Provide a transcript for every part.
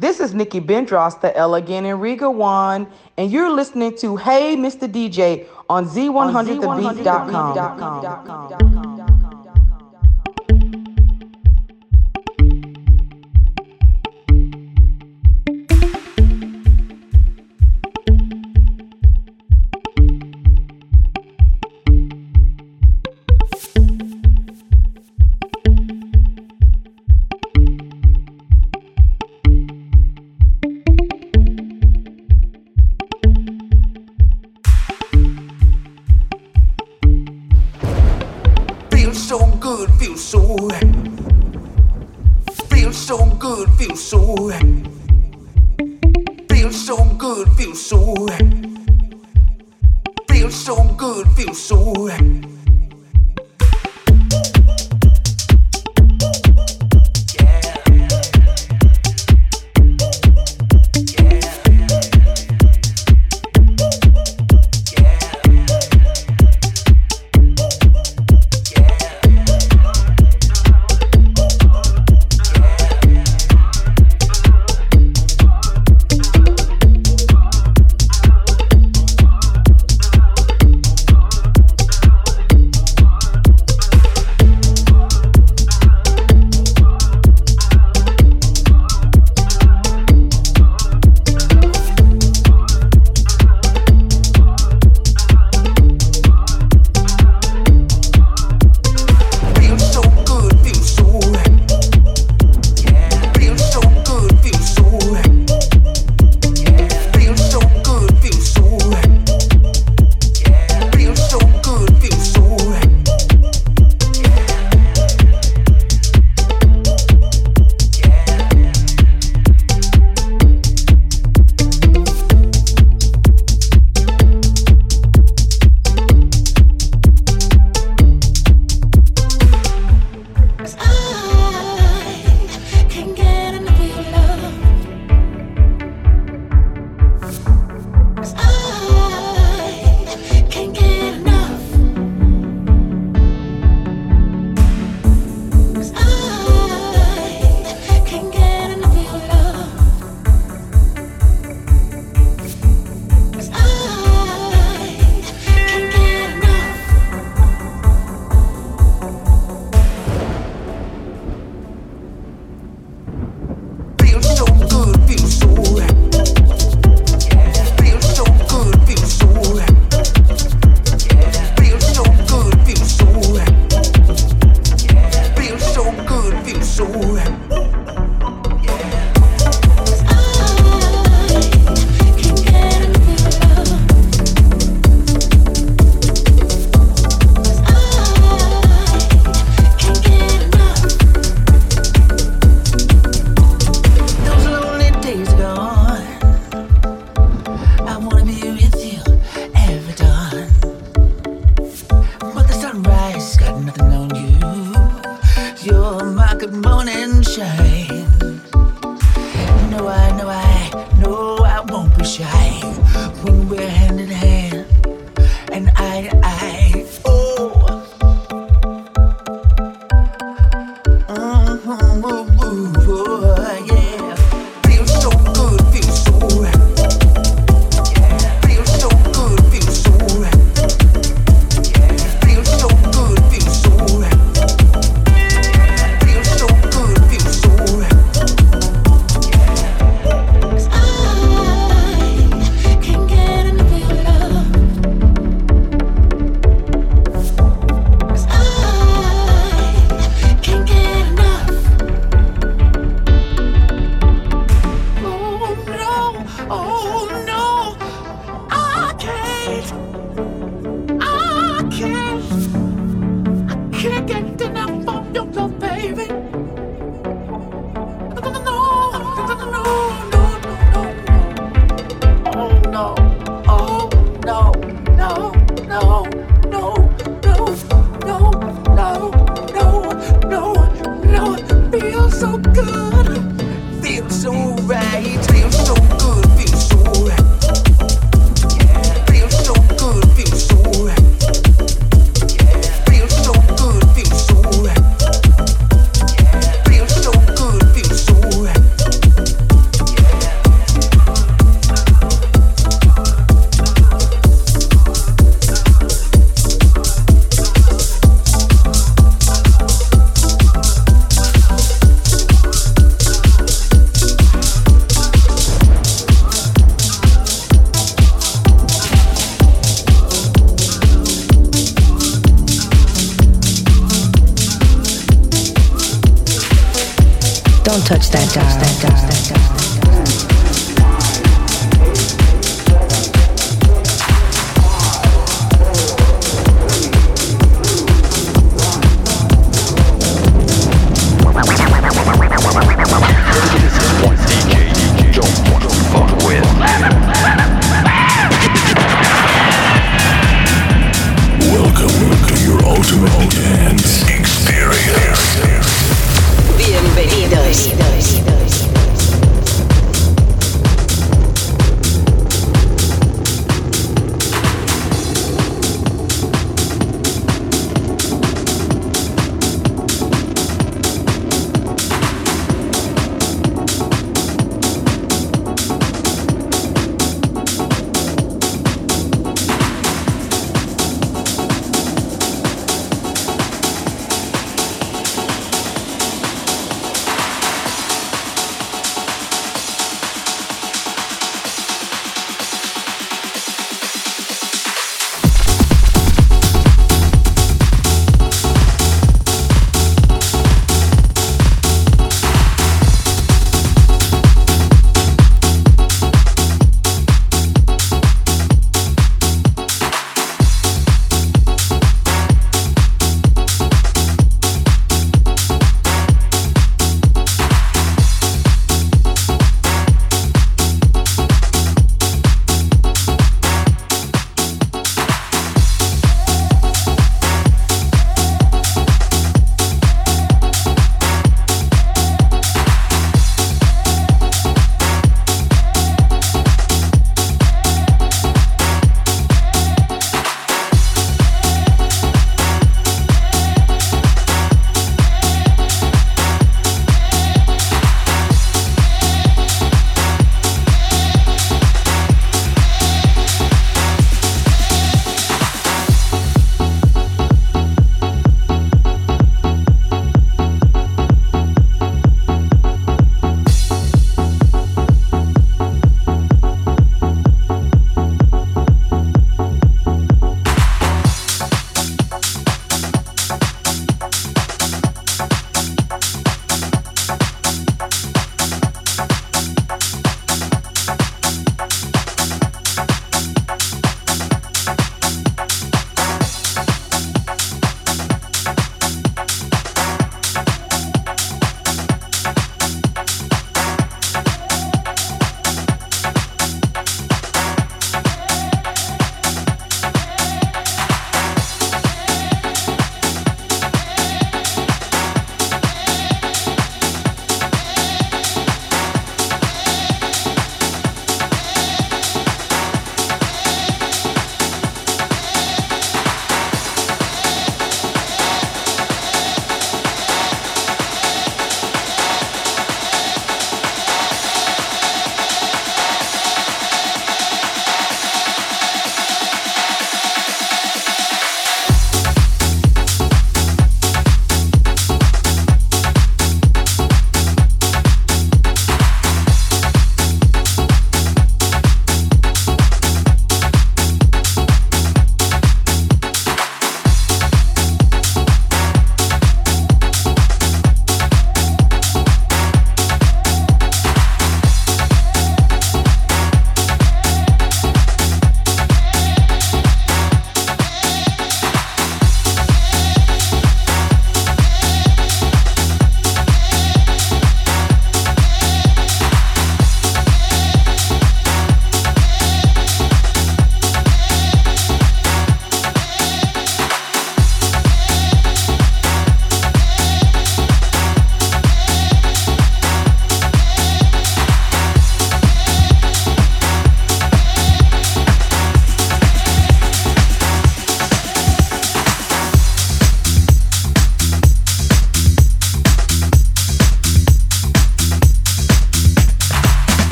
This is Nikki Bendros, the elegant Riga One, and you're listening to Hey Mr. DJ on Z100thebeat.com. know shy.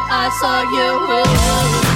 That I saw you.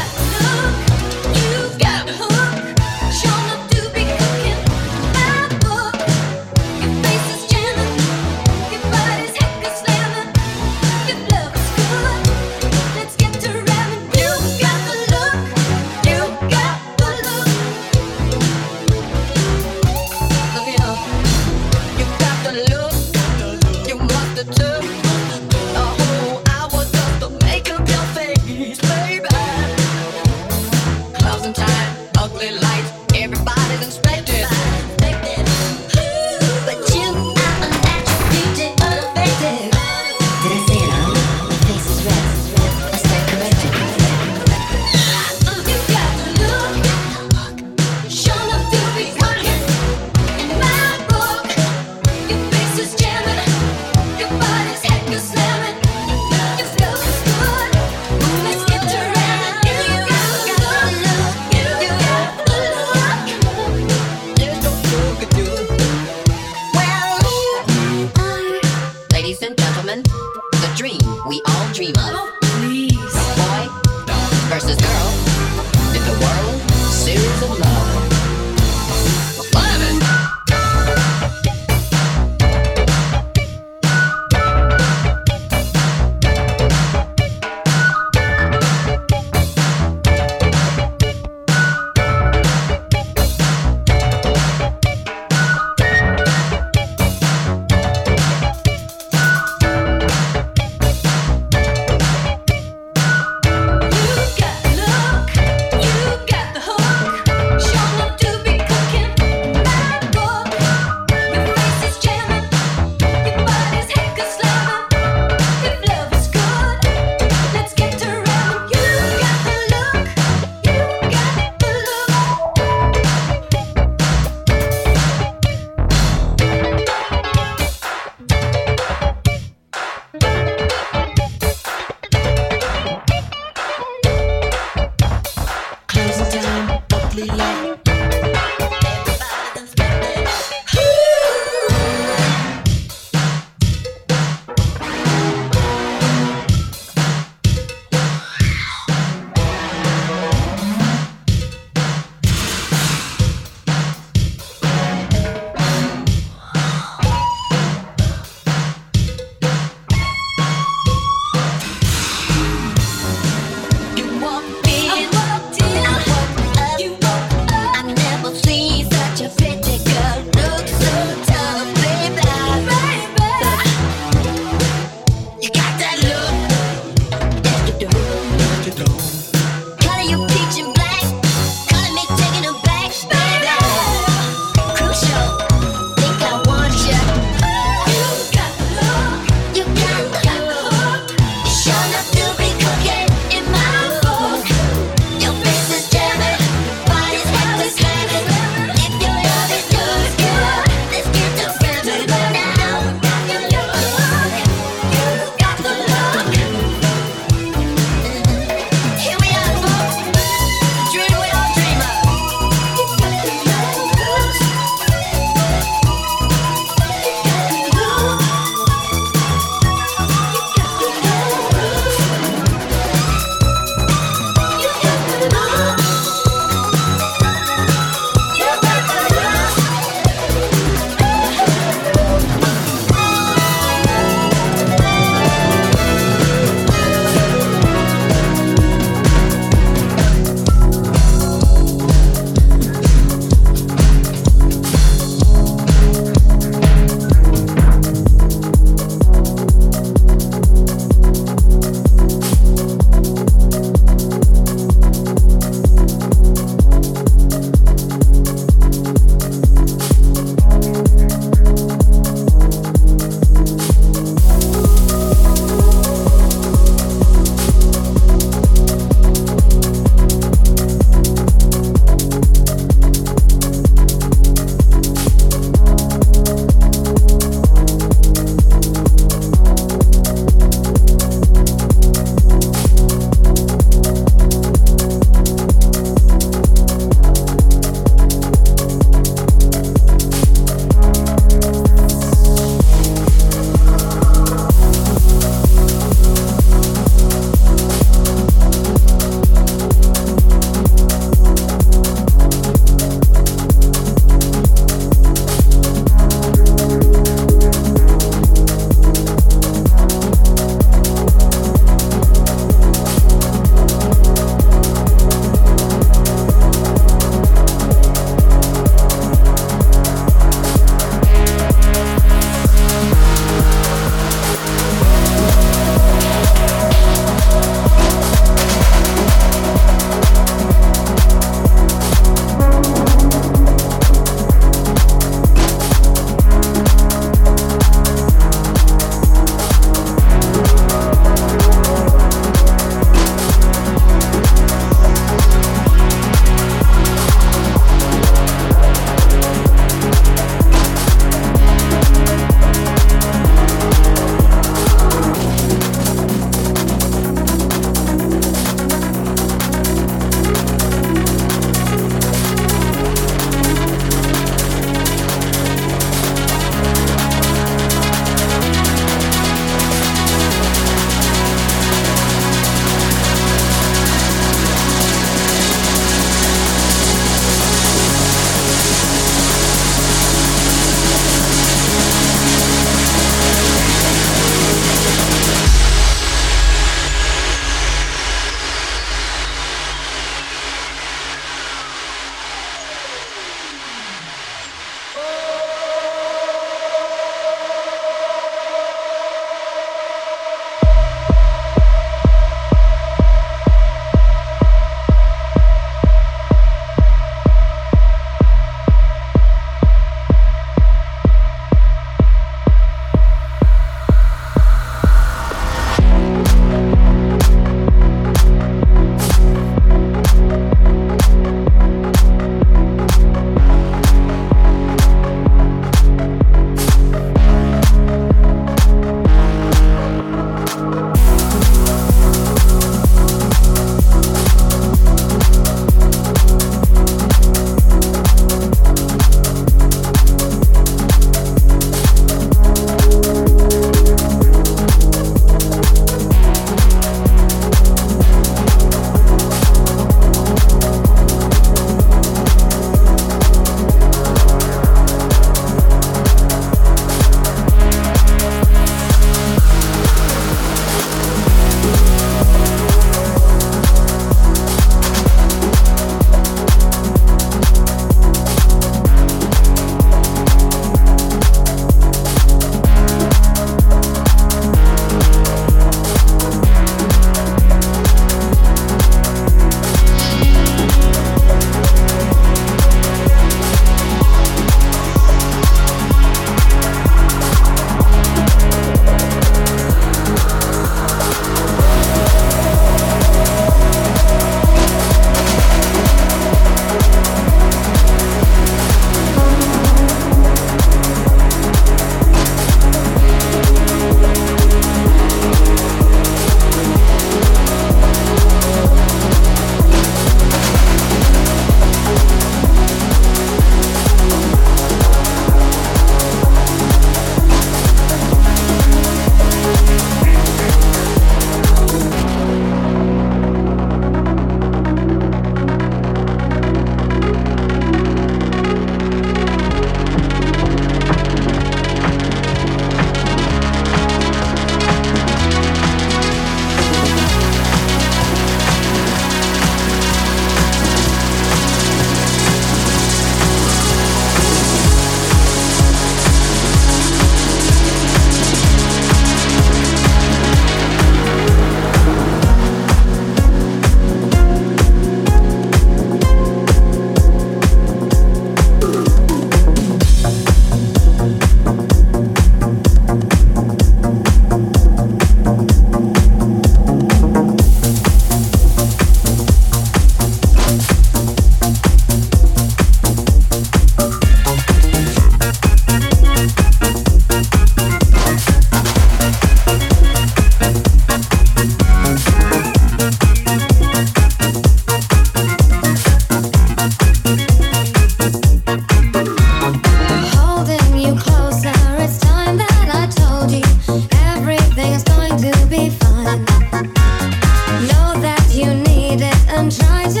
trying to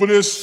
For this?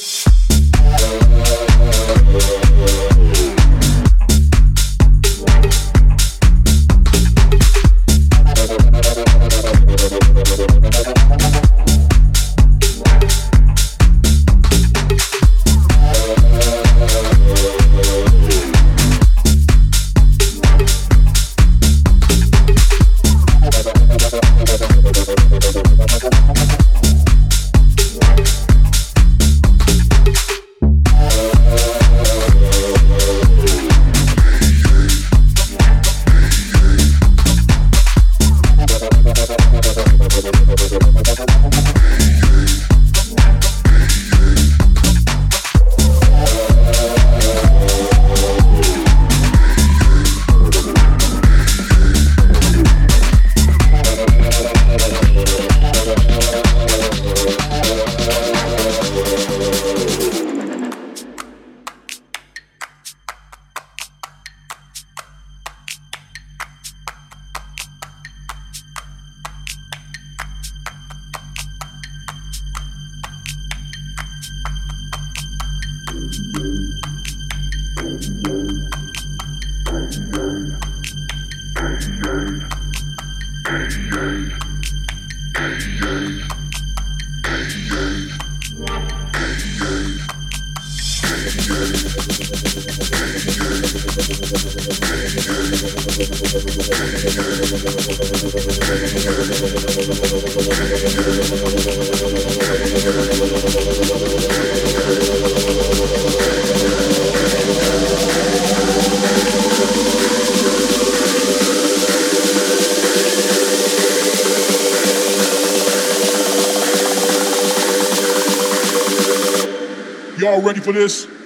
For this?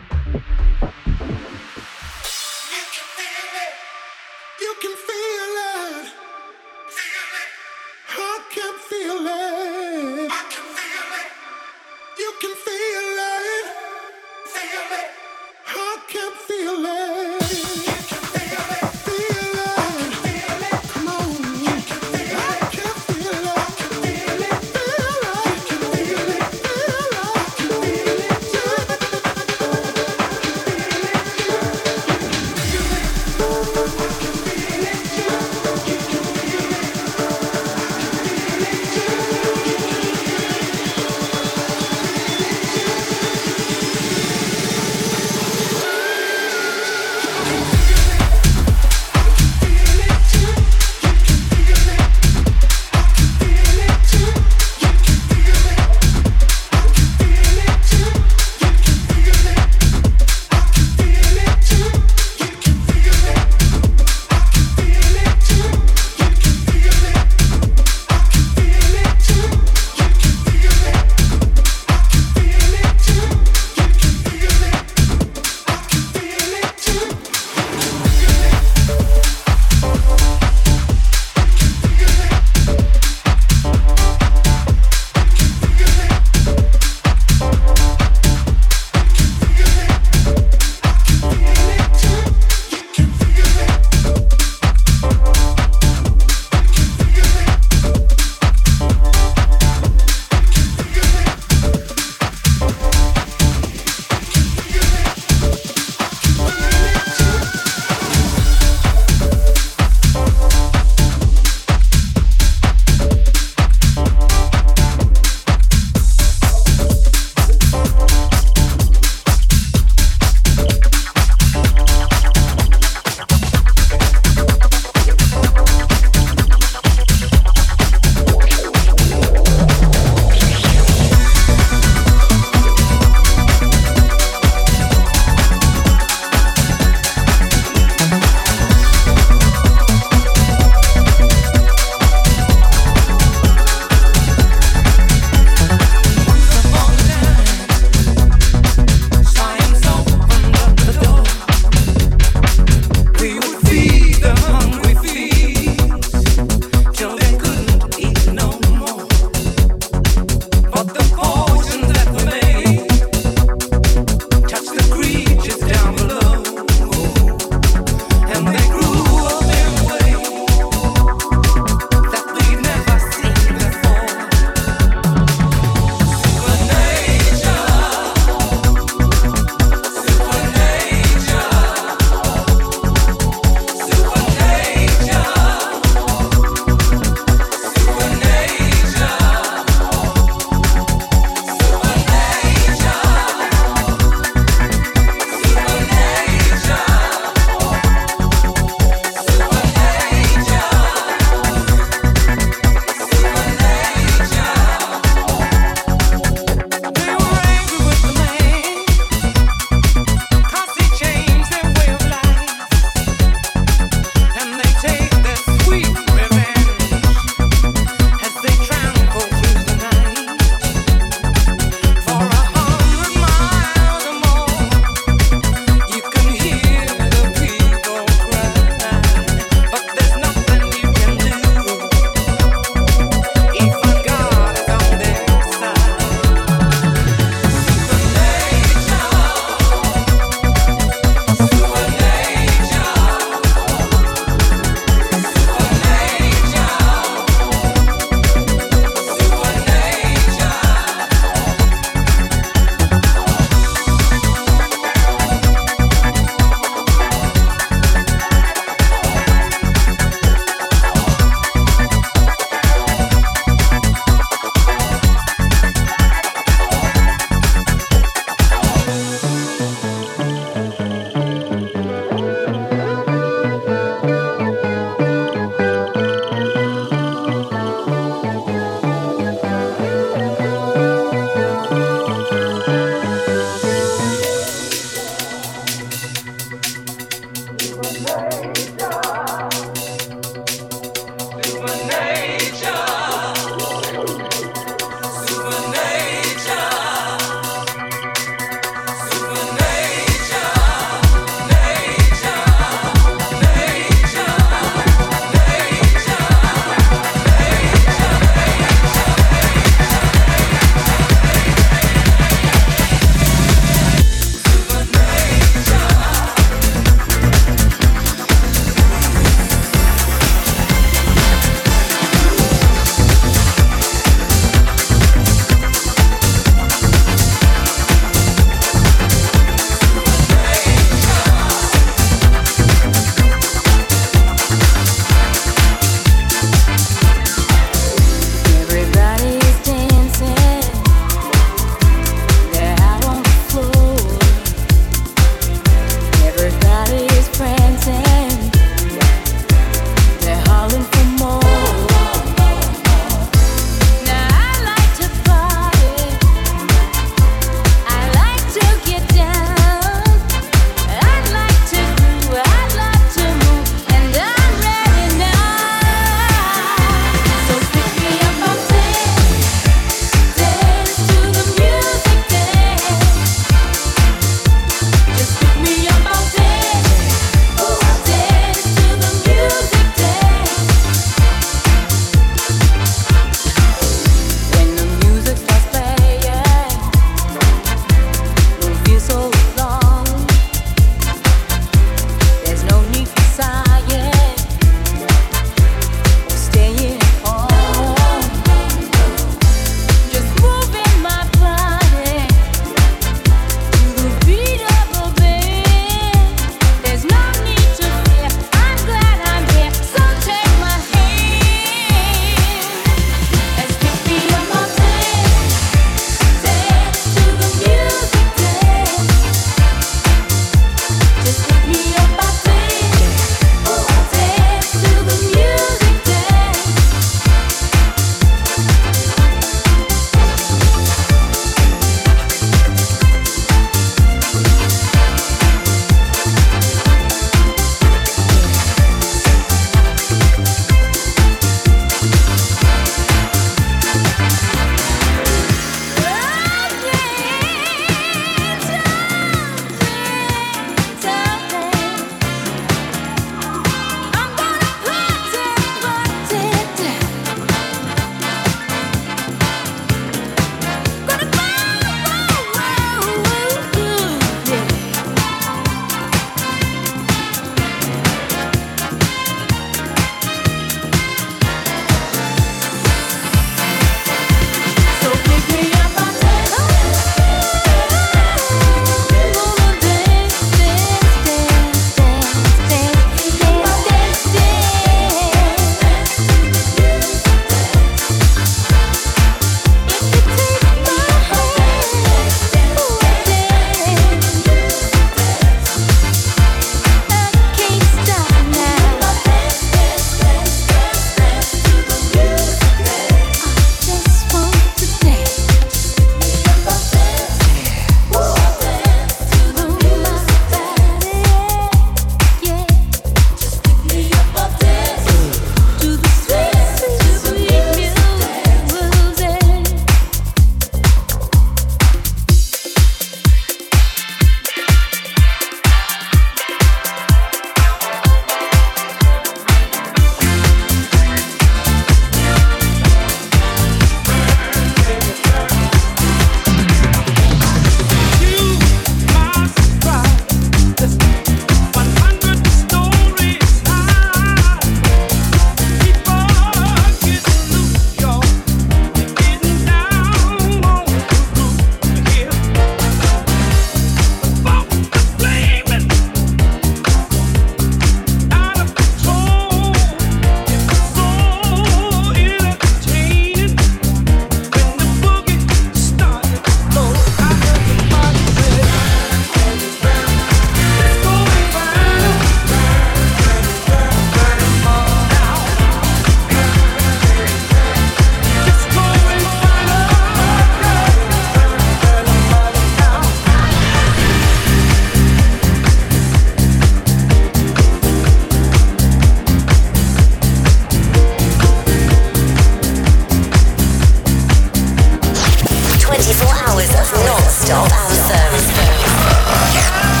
24 hours of non-stop anthems.